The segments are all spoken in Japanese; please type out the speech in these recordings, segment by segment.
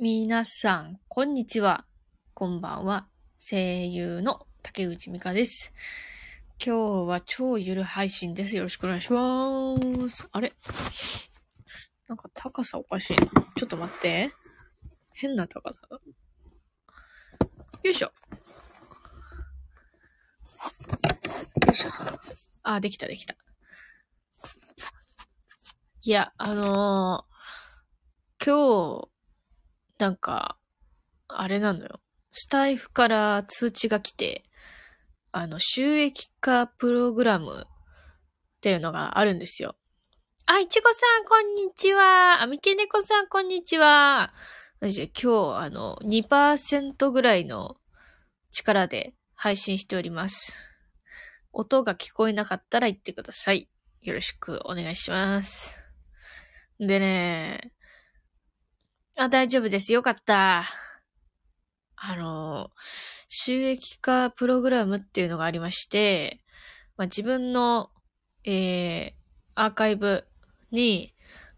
皆さん、こんにちは。こんばんは。声優の竹内美香です。今日は超ゆる配信です。よろしくお願いします。あれ？なんか高さおかしいな。ちょっと待って。変な高さだ。よいしょ。よいしょ。あ、できたできた。いや、あのー、今日、なんか、あれなのよ。スタイフから通知が来て、あの、収益化プログラムっていうのがあるんですよ。あ、いちごさん、こんにちは。あ、みけねこさん、こんにちは。今日、あの、2%ぐらいの力で配信しております。音が聞こえなかったら言ってください。よろしくお願いします。でね、あ、大丈夫です。よかった。あの、収益化プログラムっていうのがありまして、まあ、自分の、えー、アーカイブに、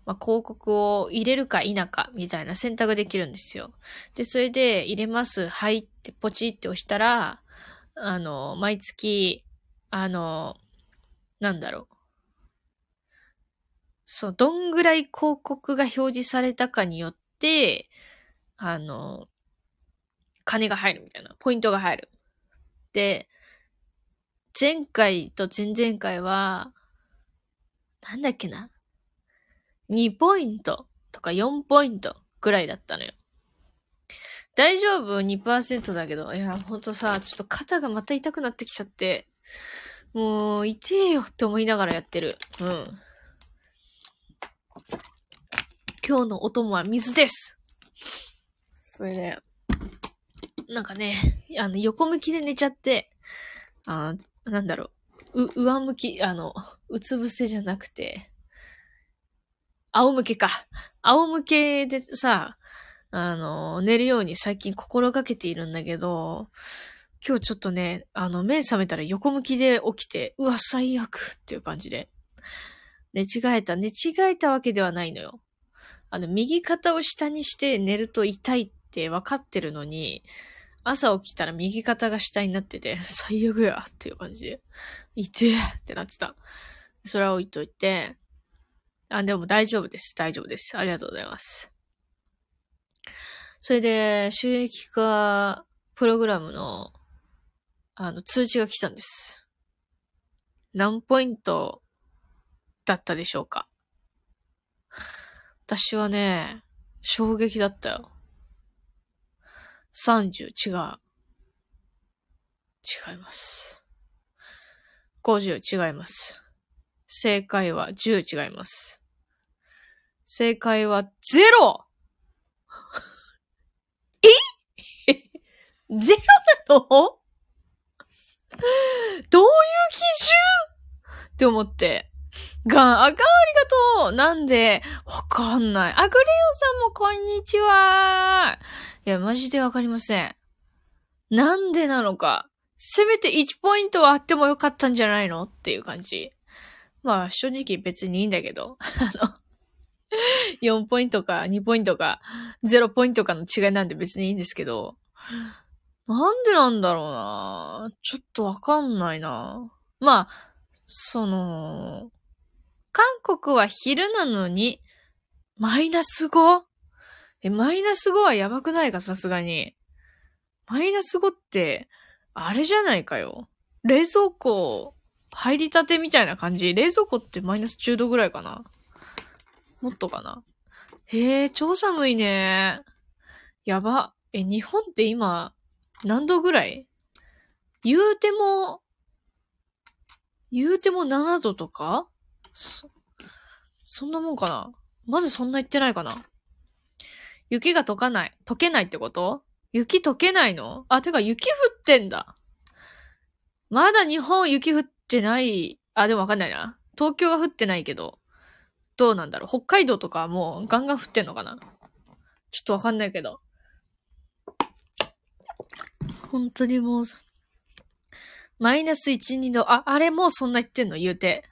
まあ、広告を入れるか否かみたいな選択できるんですよ。で、それで入れます。はいってポチって押したら、あの、毎月、あの、なんだろう。そう、どんぐらい広告が表示されたかによって、あの、金が入るみたいな、ポイントが入る。で、前回と前々回は、なんだっけな。2ポイントとか4ポイントぐらいだったのよ。大丈夫 ?2% だけど。いや、ほんとさ、ちょっと肩がまた痛くなってきちゃって、もう、痛えよって思いながらやってる。うん。今日のお供は水です。それで、なんかね、あの、横向きで寝ちゃって、あなんだろう、う、上向き、あの、うつ伏せじゃなくて、仰向けか。仰向けでさ、あの、寝るように最近心がけているんだけど、今日ちょっとね、あの、目覚めたら横向きで起きて、うわ、最悪っていう感じで。寝違えた。寝違えたわけではないのよ。あの、右肩を下にして寝ると痛いって分かってるのに、朝起きたら右肩が下になってて、最悪やっていう感じで、痛えってなってた。それは置いといて、あ、でも大丈夫です。大丈夫です。ありがとうございます。それで、収益化プログラムの、あの、通知が来たんです。何ポイントだったでしょうか？私はね、衝撃だったよ。30違う。違います。50違います。正解は10違います。正解は 0! え？ゼロなの？どういう基準？って思って。が、あかん、ありがとうなんで、わかんない。あ、グレオさんもこんにちは。いや、マジでわかりません。なんでなのか。せめて1ポイントはあってもよかったんじゃないのっていう感じ。まあ、正直別にいいんだけど。あの、4ポイントか2ポイントか0ポイントかの違いなんで別にいいんですけど。なんでなんだろうなちょっとわかんないなまあ、その、韓国は昼なのに、マイナス 5? え、マイナス5はやばくないか、さすがに。マイナス5って、あれじゃないかよ。冷蔵庫、入りたてみたいな感じ？冷蔵庫ってマイナス10度ぐらいかな？もっとかな？へえ、超寒いね。やば。え、日本って今、何度ぐらい？言うても、言うても7度とか？そ、そんなもんかな？まずそんな言ってないかな？雪が溶かない。溶けないってこと？雪溶けないの？あ、てか雪降ってんだ。まだ日本雪降ってない。あ、でもわかんないな。東京は降ってないけど。どうなんだろう？北海道とかもうガンガン降ってんのかな？ちょっとわかんないけど。本当にもう、マイナス1、2度。あ、あれもうそんな言ってんの？言うて。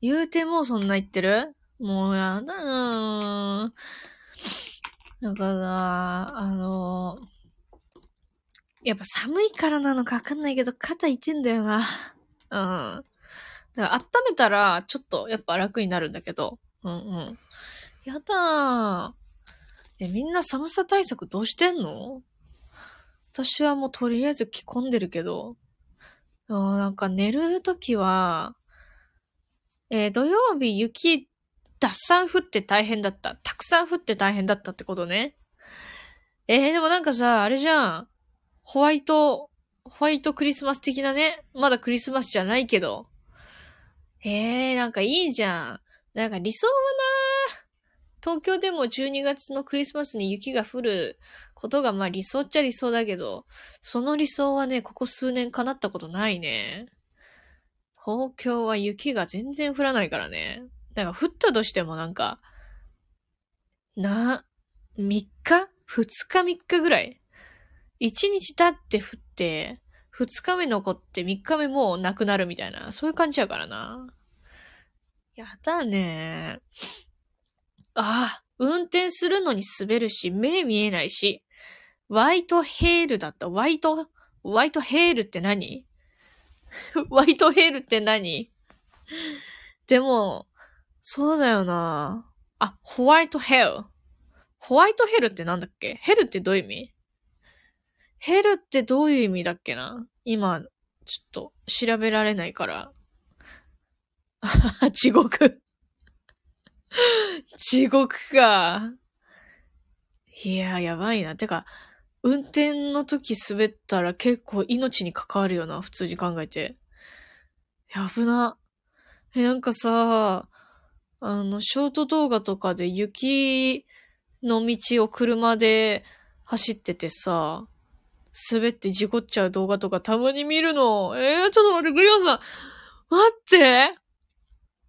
言うてもそんな言ってる？もうやだなー。だから、あのやっぱ寒いからなのかわかんないけど、肩痛いんだよな。うん。だから温めたら、ちょっとやっぱ楽になるんだけど。うんうん。やだー。え、みんな寒さ対策どうしてんの？私はもうとりあえず着込んでるけど。うんなんか寝るときは、えー土曜日雪、脱散降って大変だった。たくさん降って大変だったってことね。えーでもなんかさ、あれじゃん。ホワイト、ホワイトクリスマス的なね。まだクリスマスじゃないけど。えー、なんかいいじゃん。なんか理想はな東京でも12月のクリスマスに雪が降ることがまあ理想っちゃ理想だけど、その理想はね、ここ数年叶ったことないね。東京は雪が全然降らないからね。だから降ったとしてもなんか、な、3日 ?2 日？3日ぐらい ?1 日経って降って、2日目残って3日目もうなくなるみたいな、そういう感じやからな。やだね。ああ、運転するのに滑るし、目見えないし、ワイトヘールだった。ワイト、ワイトヘールって何？ホ ワイトヘールって何？でも、そうだよな。あ、ホワイトヘル。ホワイトヘルってなんだっけ？ヘルってどういう意味？ヘルってどういう意味だっけな？今、ちょっと調べられないから。地獄。地獄か。いや、やばいな。てか、運転の時滑ったら結構命に関わるよな、普通に考えて。やぶな。え、なんかさ、あの、ショート動画とかで雪の道を車で走っててさ、滑って事故っちゃう動画とかたまに見るの。えー、ちょっと待って、グリオンさん。待って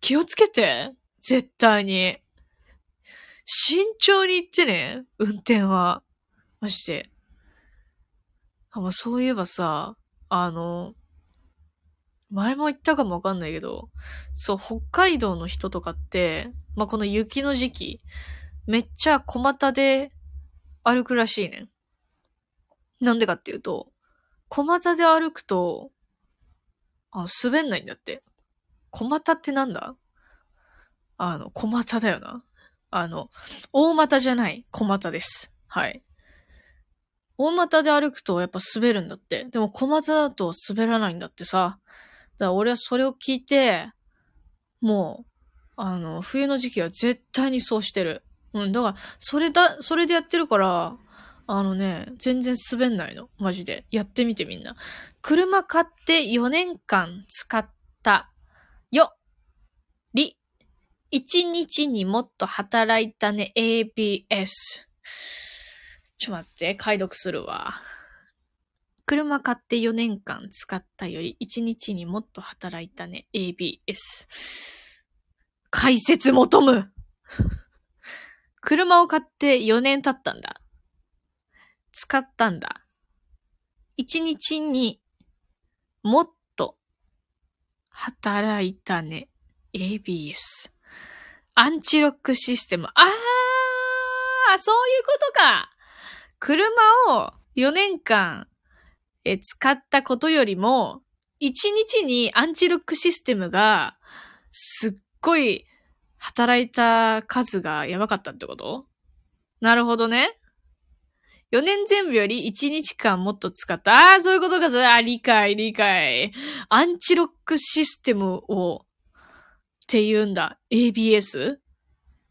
気をつけて絶対に。慎重に行ってね、運転は。マジで。あ、ま、そういえばさ、あの、前も言ったかもわかんないけど、そう、北海道の人とかって、まあ、この雪の時期、めっちゃ小股で歩くらしいね。なんでかっていうと、小股で歩くと、あ、滑んないんだって。小股ってなんだ？あの、小股だよな。あの、大股じゃない小股です。はい。大股で歩くとやっぱ滑るんだって。でも小股だと滑らないんだってさ。だから俺はそれを聞いて、もう、あの、冬の時期は絶対にそうしてる。うん、だから、それだ、それでやってるから、あのね、全然滑んないの。マジで。やってみてみんな。車買って4年間使ったより、1日にもっと働いたね、ABS。ちょっと待って、解読するわ。車買って4年間使ったより1日にもっと働いたね、ABS。解説求む車を買って4年経ったんだ。使ったんだ。1日にもっと働いたね、ABS。アンチロックシステム。あーそういうことか車を4年間え使ったことよりも、1日にアンチロックシステムがすっごい働いた数がやばかったってこと？なるほどね。4年全部より1日間もっと使った。ああ、そういうことか、あ、理解、理解。アンチロックシステムを、って言うんだ。ABS?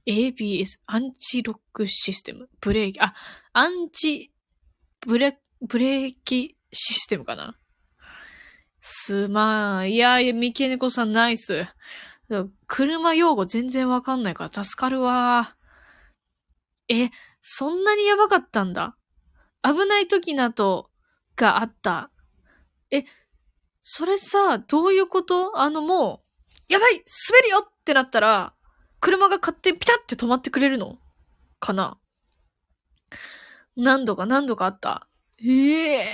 ABS、アンチロックシステム。ブレーキ、あ、アンチ、ブレ、ブレーキシステムかなすまん。いやいや、三毛猫さんナイス。車用語全然わかんないから助かるわ。え、そんなにやばかったんだ。危ない時などがあった。え、それさ、どういうこと？あのもう、やばい滑るよってなったら、車が勝手にピタって止まってくれるの？かな？何度か何度かあった。ええ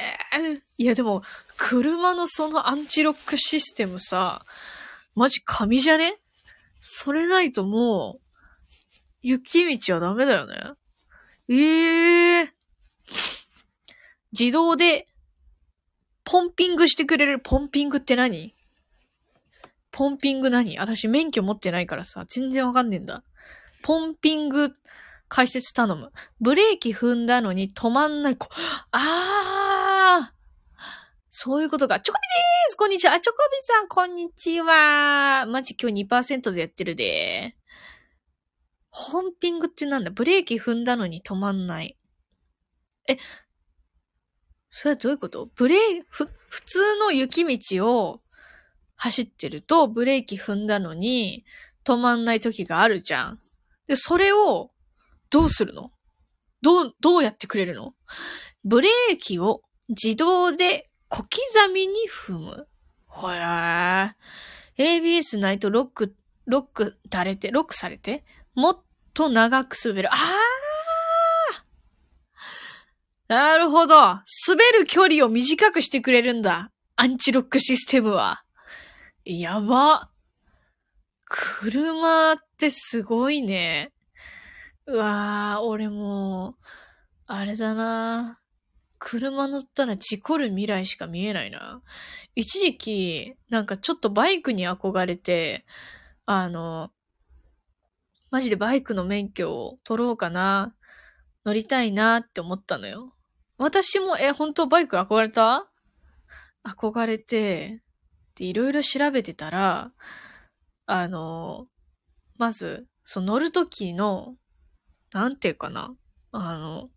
いやでも、車のそのアンチロックシステムさ、マジ神じゃね？それないともう、雪道はダメだよね。ええー、自動で、ポンピングしてくれる。ポンピングって何？ポンピング何？私免許持ってないからさ、全然わかんねえんだ。ポンピング解説頼む。ブレーキ踏んだのに止まんない。あーそういうことか。チョコビでーすこんにちはあ。チョコビさん、こんにちは。マジ今日2%でやってるで。ホンピングってなんだ？ブレーキ踏んだのに止まんない。え、それはどういうこと？ブレー、ふ、普通の雪道を走ってるとブレーキ踏んだのに止まんない時があるじゃん。で、それをどうするの？どう、どうやってくれるの？ブレーキを自動で小刻みに踏む。ほやー。ABS ないとロック、ロック垂れて、ロックされて、もっと長く滑る。あーなるほど。滑る距離を短くしてくれるんだ。アンチロックシステムは。やば。車ってすごいね。うわー、俺もう、あれだな。車乗ったら事故る未来しか見えないな。一時期、なんかちょっとバイクに憧れて、あの、マジでバイクの免許を取ろうかな。乗りたいなって思ったのよ。私も、え、本当バイク憧れた？憧れて、で、いろいろ調べてたら、あの、まず、その乗るときの、なんていうかな。あの、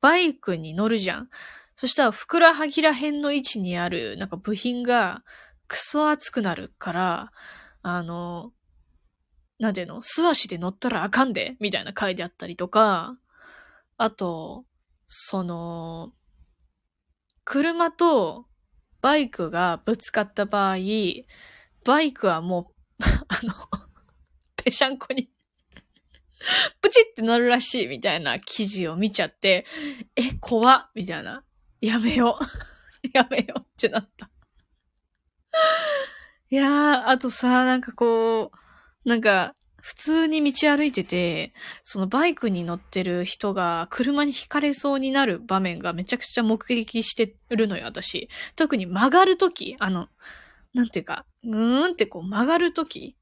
バイクに乗るじゃん。そしたら、ふくらはぎら辺の位置にある、なんか部品が、クソ熱くなるから、あの、なんていうの素足で乗ったらあかんでみたいな書いてあったりとか、あと、その、車とバイクがぶつかった場合、バイクはもう、あの、ぺしゃんこにプチってなるらしいみたいな記事を見ちゃって、え、怖っみたいな。やめよう。やめようってなった。いやー、あとさ、なんかこう、なんか、普通に道歩いてて、そのバイクに乗ってる人が車に惹かれそうになる場面がめちゃくちゃ目撃してるのよ、私。特に曲がるとき、あの、なんていうか、うーんってこう曲がるとき、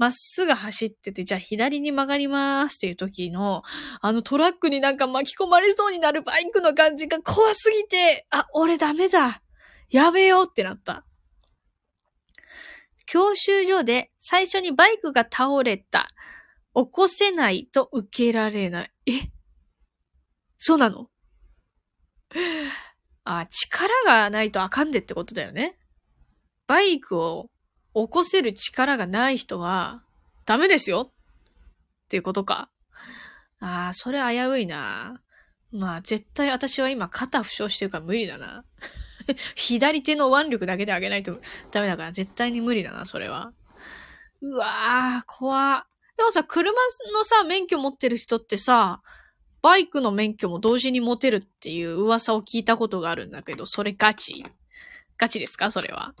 まっすぐ走ってて、じゃあ左に曲がりますっていう時の、あのトラックになんか巻き込まれそうになるバイクの感じが怖すぎて、あ、俺ダメだ。やめようってなった。教習所で最初にバイクが倒れた。起こせないと受けられない。え？そうなの？あ、力がないとあかんでってことだよね。バイクを起こせる力がない人はダメですよっていうことか。ああ、それ危ういな。まあ、絶対私は今肩負傷してるから無理だな。左手の腕力だけで上げないとダメだから絶対に無理だな、それは。うわー、怖でもさ、車のさ、免許持ってる人ってさ、バイクの免許も同時に持てるっていう噂を聞いたことがあるんだけど、それガチ？ガチですか？それは。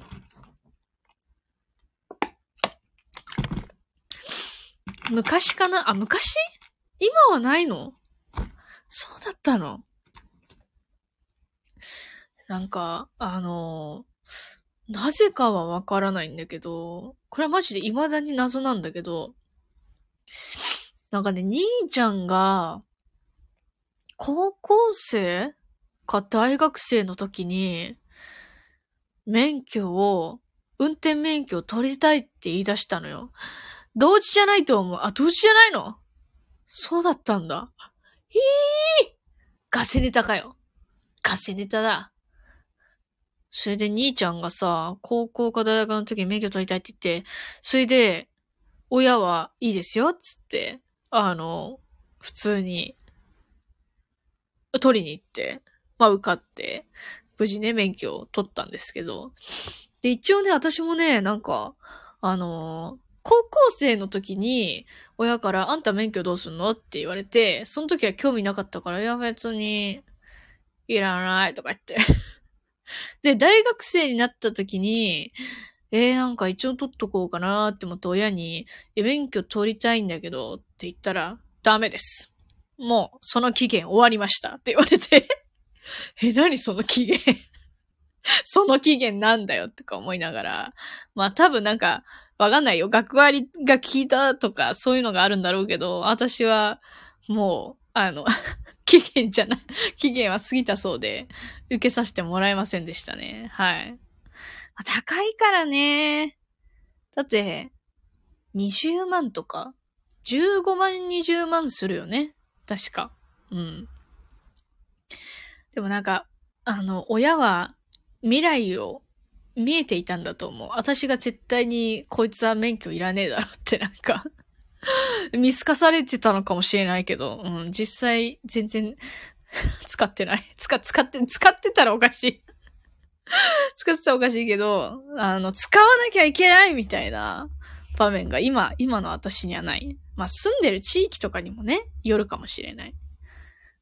昔かな？あ、昔？今はないの？そうだったの。なんか、あの、なぜかはわからないんだけど、これはマジで未だに謎なんだけど、なんかね、兄ちゃんが、高校生か大学生の時に、免許を、運転免許を取りたいって言い出したのよ。同時じゃないと思う。あ、同時じゃないの？そうだったんだ。ひーガセネタかよ。ガセネタだ。それで兄ちゃんがさ、高校か大学の時に免許取りたいって言って、それで、親はいいですよ、っつって、あの、普通に、取りに行って、まあ受かって、無事ね、免許を取ったんですけど。で、一応ね、私もね、なんか、あの高校生の時に、親から、あんた免許どうすんの？って言われて、その時は興味なかったから、いや別に、いらないとか言ってで、大学生になった時に、えー、なんか一応取っとこうかなって思って親に、え、免許取りたいんだけどって言ったら、ダメです。もう、その期限終わりましたって言われて え、何その期限？その期限なんだよとか思いながら。まあ多分なんか、わかんないよ。学割が効いたとか、そういうのがあるんだろうけど、私は、もう、あの、期限じゃない、期限は過ぎたそうで、受けさせてもらえませんでしたね。はい。高いからね。だって、20万とか ?15 万、20万するよね。確か。うん。でもなんか、あの、親は未来を見えていたんだと思う。私が絶対にこいつは免許いらねえだろってなんか 見透かされてたのかもしれないけど、うん、実際全然 使ってない。使、使って、使ってたらおかしい使ってたらおかしいけど、あの、使わなきゃいけないみたいな場面が今、今の私にはない。まあ、住んでる地域とかにもね、よるかもしれない。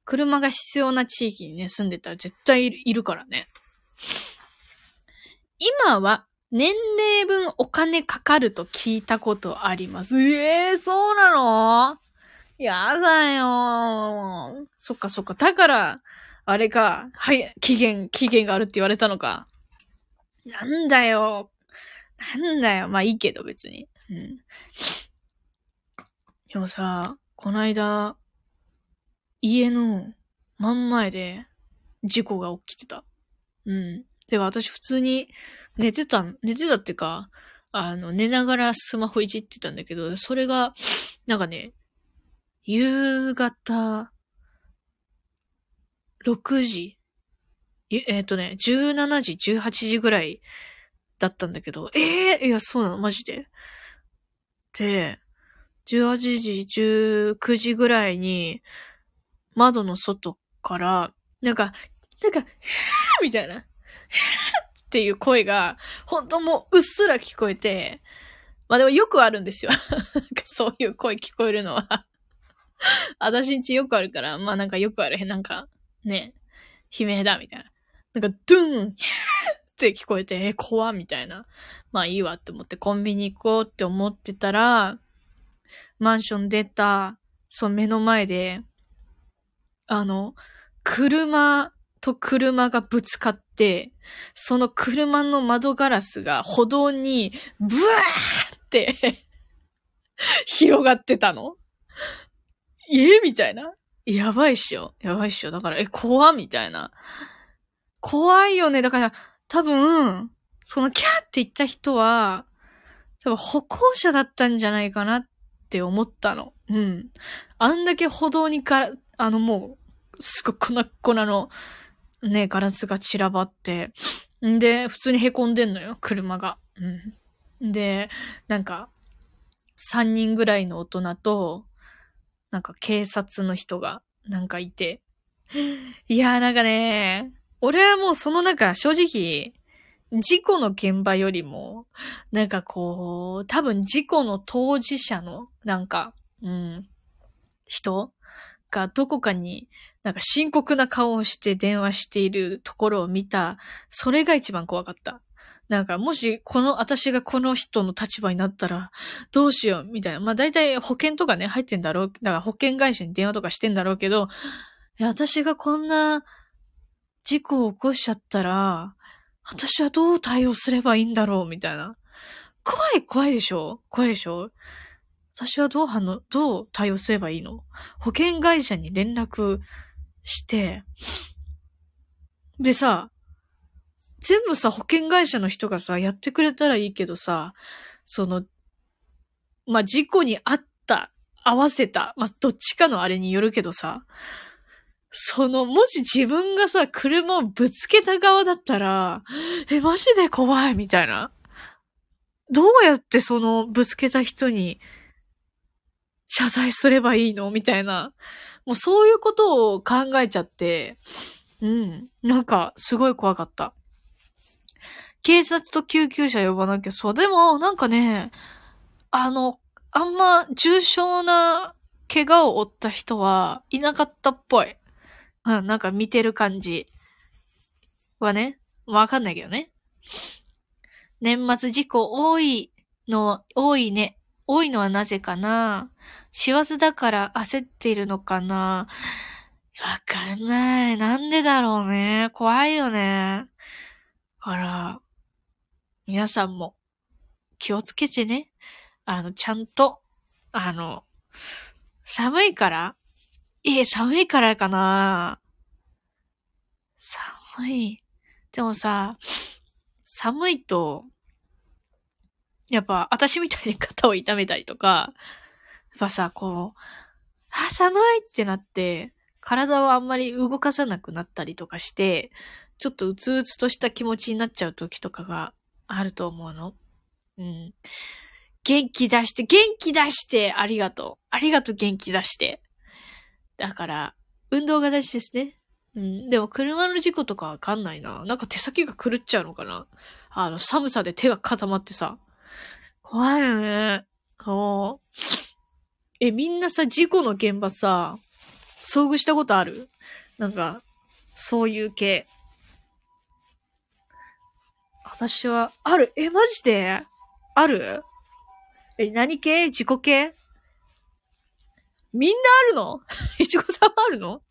車が必要な地域にね、住んでたら絶対いるからね。今は年齢分お金かかると聞いたことあります。ええー、そうなの？やだよそっかそっか。だから、あれか。はい、期限、期限があるって言われたのか。なんだよ。なんだよ。まあいいけど別に。うん。でもさ、こないだ、家の真ん前で事故が起きてた。うん。で、私普通に寝てた、寝てたってか、あの、寝ながらスマホいじってたんだけど、それが、なんかね、夕方、6時えっ、ー、とね、17時、18時ぐらいだったんだけど、ええー、いや、そうなの？マジで？で、18時、19時ぐらいに、窓の外から、なんか、なんか、みたいな。っていう声が、本当もううっすら聞こえて、まあでもよくあるんですよ。そういう声聞こえるのは私んちよくあるから、まあなんかよくある。なんか、ね、悲鳴だ、みたいな。なんか、ドゥンって聞こえて、え、怖みたいな。まあいいわって思ってコンビニ行こうって思ってたら、マンション出た、その目の前で、あの、車と車がぶつかって、その車の窓ガラスが歩道にブワーって広がってたの？え？みたいな。やばいっしょ。やばいっしょ。だから、え、怖みたいな。怖いよね。だから、多分、そのキャーって言った人は、多分歩行者だったんじゃないかなって思ったの。うん。あんだけ歩道にから、あのもう、すごく粉々のね、ガラスが散らばって、んで、普通に凹んでんのよ、車が。うん。で、なんか、三人ぐらいの大人と、なんか警察の人が、なんかいて。いやーなんかね、俺はもうその中、正直、事故の現場よりも、なんかこう、多分事故の当事者の、なんか、うん、人がどこかになんか深刻な顔をして電話しているところを見た、それが一番怖かった。なんか、もし、この、私がこの人の立場になったら、どうしよう、みたいな。まあ、大体保険とかね、入ってんだろう。だから保険会社に電話とかしてんだろうけど、私がこんな事故を起こしちゃったら、私はどう対応すればいいんだろう、みたいな。怖い、怖いでしょ？怖いでしょ？私はどう反応、どう対応すればいいの？保険会社に連絡して、でさ、全部さ、保険会社の人がさ、やってくれたらいいけどさ、その、まあ、事故にあった、合わせた、まあ、どっちかのあれによるけどさ、その、もし自分がさ、車をぶつけた側だったら、え、マジで怖い、みたいな。どうやってその、ぶつけた人に、謝罪すればいいの？みたいな。もうそういうことを考えちゃって、うん。なんか、すごい怖かった。警察と救急車呼ばなきゃそう。でも、なんかね、あの、あんま重症な怪我を負った人はいなかったっぽい。うん、なんか見てる感じはね、わかんないけどね。年末事故多いの、多いね。多いのはなぜかな？師走だから焦っているのかな？わかんない。なんでだろうね？怖いよね。から、皆さんも気をつけてね。あの、ちゃんと、あの、寒いから？え、寒いからかな？寒い。でもさ、寒いと、やっぱ、私みたいに肩を痛めたりとか、やっぱさ、こう、あ、寒いってなって、体をあんまり動かさなくなったりとかして、ちょっとうつうつとした気持ちになっちゃう時とかがあると思うの。うん。元気出して、元気出してありがとう。ありがとう元気出して。だから、運動が大事ですね。うん。でも車の事故とかわかんないな。なんか手先が狂っちゃうのかな。あの、寒さで手が固まってさ。怖いよね。おえ、みんなさ、事故の現場さ、遭遇したことある？なんか、そういう系。私は、ある？え、マジで？ある？え、何系？自己系？みんなあるの？いちごさんもあるの？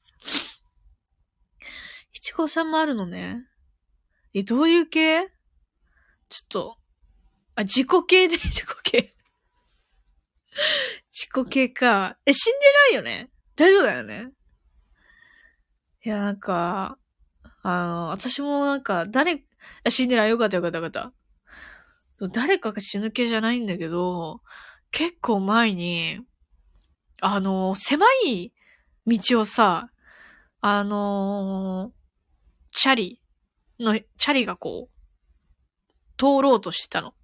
いちごさんもあるのね。え、どういう系？ちょっと、あ、自己系で、自己系。自己系か。え、死んでないよね？大丈夫だよね？いや、なんか、あの、私もなんか、誰、死んでないよかったよかったよかった。誰かが死ぬ系じゃないんだけど、結構前に、あの、狭い道をさ、あのチャリの、チャリがこう、通ろうとしてたの。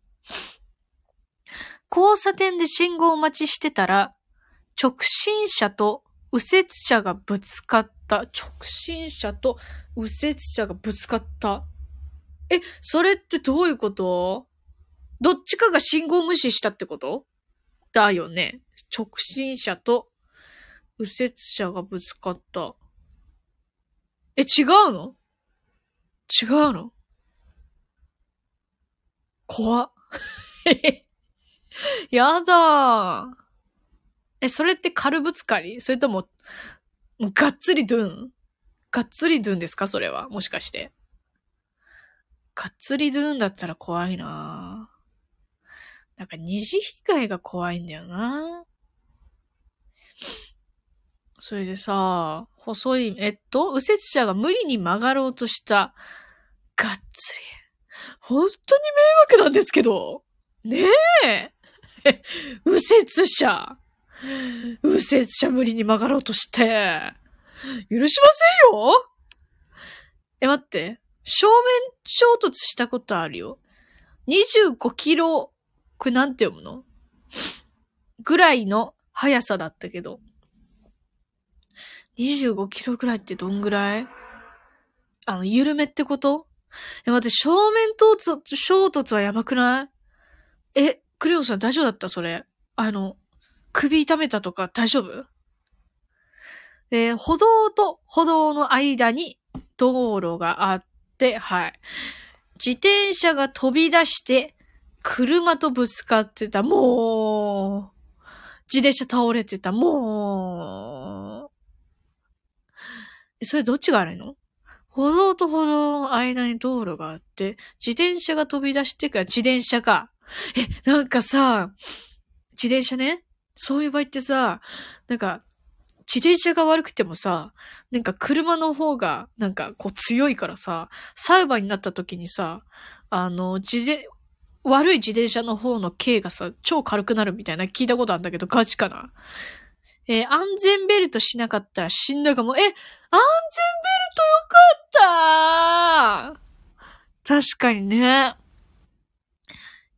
交差点で信号待ちしてたら、直進車と右折車がぶつかった。直進車と右折車がぶつかった。え、それってどういうこと？どっちかが信号無視したってこと？だよね。直進車と右折車がぶつかった。え、違うの？違うの？怖っ。やだー。え、それって軽ぶつかりそれとも、もうがっつりドゥン？がっつりドゥンですか？それは。もしかして。がっつりドゥンだったら怖いななんか二次被害が怖いんだよなそれでさ、細い、えっと、右折車が無理に曲がろうとした。がっつり。本当に迷惑なんですけど。ねえ。右折車。右折車無理に曲がろうとして。許しませんよえ、待って。正面衝突したことあるよ。25キロ、これなんて読むの？ぐらいの速さだったけど。25キロぐらいってどんぐらい？あの、緩めってこと？え、待って、正面衝突、衝突はやばくない？え、クレオさん大丈夫だった？それ。あの、首痛めたとか大丈夫？えー、歩道と歩道の間に道路があって、はい。自転車が飛び出して、車とぶつかってた。もう、自転車倒れてた。もう、それどっちが悪いの？歩道と歩道の間に道路があって、自転車が飛び出してから、自転車か。え、なんかさ、自転車ね、そういう場合ってさ、なんか、自転車が悪くてもさ、なんか車の方が、なんかこう強いからさ、裁判になった時にさ、あの、自転、悪い自転車の方の刑がさ、超軽くなるみたいな聞いたことあるんだけど、ガチかなえー、安全ベルトしなかったら死んだかも。え、安全ベルトよかった確かにね。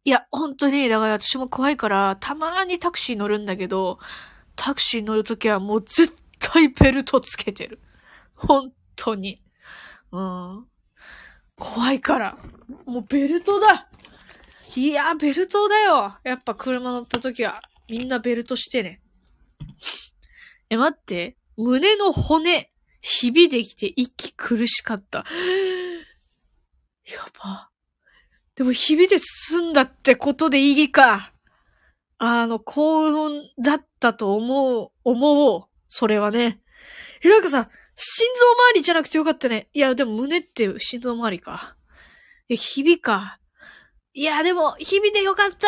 いや、本当に、だから私も怖いから、たまにタクシー乗るんだけど、タクシー乗るときはもう絶対ベルトつけてる。本当に。うん。怖いから。もうベルトだいや、ベルトだよやっぱ車乗ったときは、みんなベルトしてね。え、待って。胸の骨、ひびできて息苦しかった。やば。でも、ひびで済んだってことでいいか。あの、幸運だったと思う、思おう。それはね。え、なんかさ、心臓周りじゃなくてよかったね。いや、でも胸って心臓周りか。え、日々か。いや、でも、日々でよかった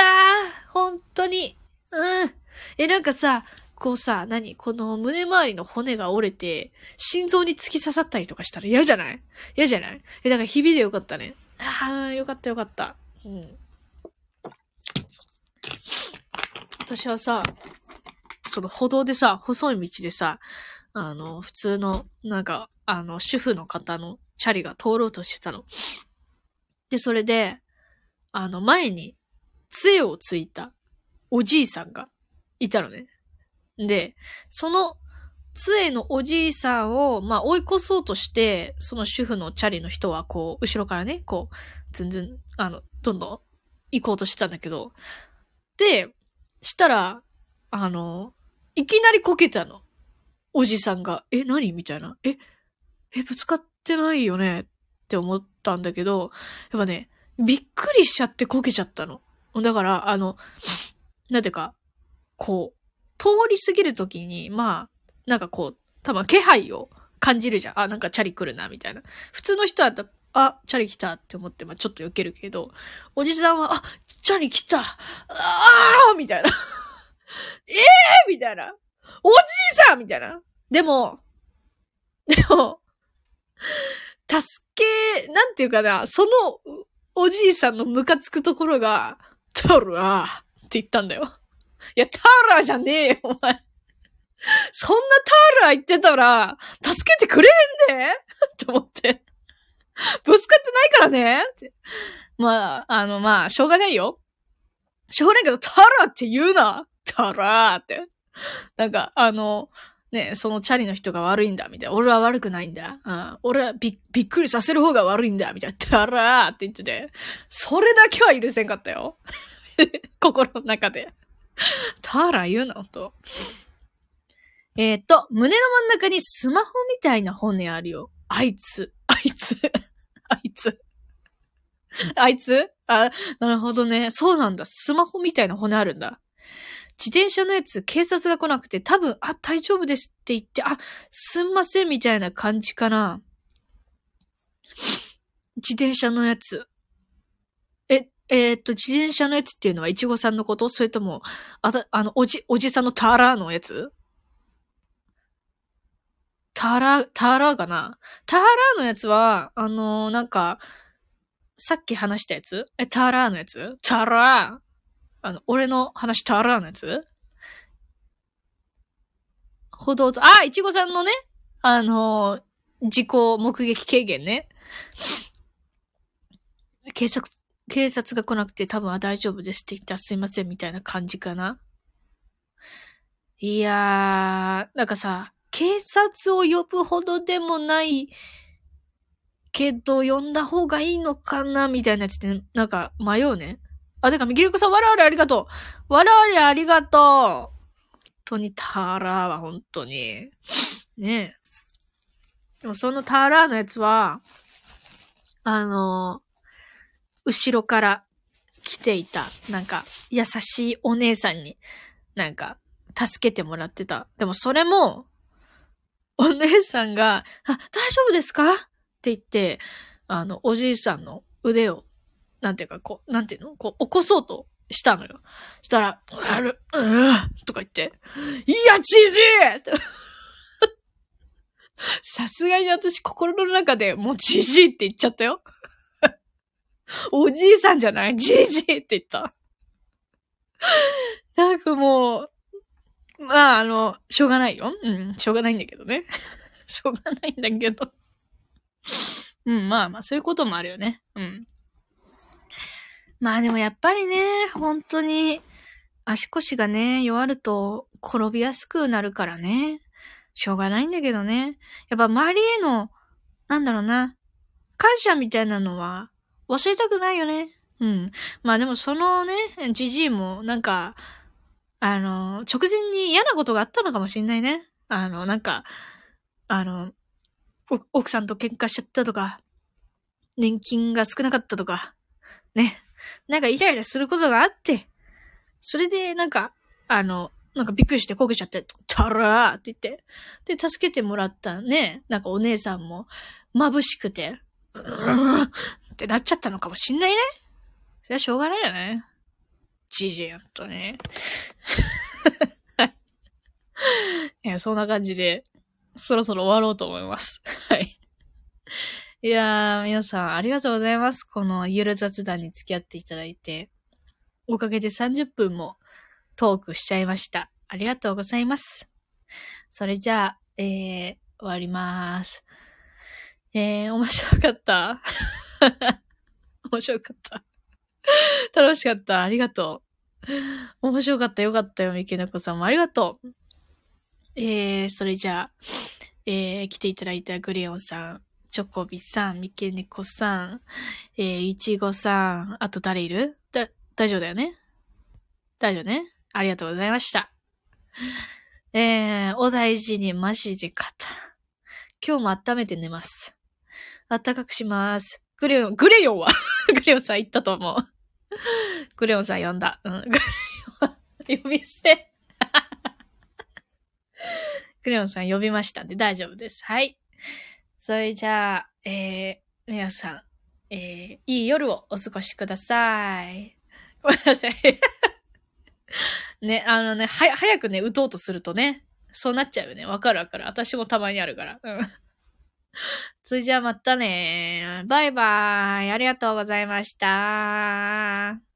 本当に。うん。え、なんかさ、こうさ、何？この胸周りの骨が折れて、心臓に突き刺さったりとかしたら嫌じゃない？嫌じゃない？え、だから日々でよかったね。ああ、よかったよかった。うん。私はさ、その歩道でさ、細い道でさ、あの、普通の、なんか、あの、主婦の方のチャリが通ろうとしてたの。で、それで、あの、前に、杖をついたおじいさんがいたのね。で、その杖のおじいさんを、まあ、追い越そうとして、その主婦のチャリの人は、こう、後ろからね、こう、ずんずん、あの、どんどん行こうとしてたんだけど、で、したら、あの、いきなりこけたの。おじさんが、え、何？みたいな。え、え、ぶつかってないよね？って思ったんだけど、やっぱね、びっくりしちゃってこけちゃったの。だから、あの、なんていうか、こう、通り過ぎるときに、まあ、なんかこう、多分気配を感じるじゃん。あ、なんかチャリ来るな、みたいな。普通の人だったら、あ、チャリ来たって思って、まあちょっと避けるけど、おじさんは、あ、チャリ来たああみたいな。え えー、みたいな。おじいさんみたいな。でも、でも、助け、なんていうかな、そのおじいさんのムカつくところが、トラーって言ったんだよ。いや、ターラーじゃねえよ、お前。そんなターラー言ってたら、助けてくれへんで？と思って。ぶつかってないからね？って。まあ、あの、まあ、しょうがないよ。しょうがないけど、タラーって言うな。タラって。なんか、あの、ね、そのチャリの人が悪いんだ、みたいな。俺は悪くないんだ。うん、俺はびびっくりさせる方が悪いんだ、みたいな。タラーって言ってて。それだけは許せんかったよ。心の中で。タラ言うな、と。えっ、ー、と、胸の真ん中にスマホみたいな骨あるよ。あいつ。あいつ。あいつ。あいつ？あ、なるほどね。そうなんだ。スマホみたいな骨あるんだ。自転車のやつ、警察が来なくて、多分、あ、大丈夫ですって言って、あ、すんませんみたいな感じかな。自転車のやつ。え、えー、っと、自転車のやつっていうのは、いちごさんのこと？それとも、あた、あの、おじ、おじさんのターラーのやつ？ターラー、ターラーかな？ターラーのやつは、あのー、なんか、さっき話したやつ？え、ターラーのやつ？ターラ。ーあの、俺の話ターラーのやつ？歩道と、あ、いちごさんのね、あのー、事故目撃軽減ね。警察、警察が来なくて多分は大丈夫ですって言ったらすいませんみたいな感じかな。いやー、なんかさ、警察を呼ぶほどでもないけど、呼んだ方がいいのかなみたいなやつって、なんか迷うね。あ、てか、みぎりこさん、わらわらありがとう。わらわらありがとう。本当にターラーは本当に。ねえ。でもそのターラーのやつは、あの後ろから来ていた、なんか、優しいお姉さんに、なんか、助けてもらってた。でもそれも、お姉さんが、あ、大丈夫ですか？って言って、あの、おじいさんの腕をなんていうか、こう、なんていうの？こう、起こそうとしたのよ。したら、ある、うーとか言って、いや、じじい さすがに私心の中でもうじじいって言っちゃったよ。おじいさんじゃない？じいじいって言った。なんかもう、まあ、あの、しょうがないよ。うん、しょうがないんだけどね。しょうがないんだけど。うん、まあまあ、そういうこともあるよね。うん。まあでもやっぱりね、本当に足腰がね、弱ると転びやすくなるからね。しょうがないんだけどね。やっぱ周りへの、なんだろうな、感謝みたいなのは忘れたくないよね。うん。まあでもそのね、じじいもなんか、あの、直前に嫌なことがあったのかもしんないね。あの、なんか、あの、奥さんと喧嘩しちゃったとか、年金が少なかったとか、ね。なんかイライラすることがあって、それで、なんか、あの、なんかびっくりしてこけちゃって、たらーって言って。で、助けてもらったね、なんかお姉さんも眩しくて、ってなっちゃったのかもしんないね。それはしょうがないよね。じじいやんとね。いや、そんな感じで、そろそろ終わろうと思います。はい。いやー、皆さんありがとうございます。このゆる雑談に付き合っていただいて。おかげで30分もトークしちゃいました。ありがとうございます。それじゃあ、えー、終わりまーす。えー、面白かった？面白かった。楽しかった。ありがとう。面白かった。よかったよ。みけなこさんもありがとう。えー、それじゃあ、えー、来ていただいたグレオンさん、チョコビさん、みけねこさん、えー、いちごさん、あと誰いる？だ、大丈夫だよね？大丈夫ね？ありがとうございました。えー、お大事にマジで肩。今日も温めて寝ます。暖かくします。グレオン、グレヨンは グレオンさん言ったと思う。グレオンさん呼んだ。うん、グレオンは、呼び捨て。グレオンさん呼びましたんで大丈夫です。はい。それじゃあ、えー、皆さん、えー、いい夜をお過ごしください。ごめんなさい。ね、あのね、は、早くね、打とうとするとね、そうなっちゃうよね。わかるわかる。私もたまにあるから。うん。それじゃあまたね。バイバイ。ありがとうございました。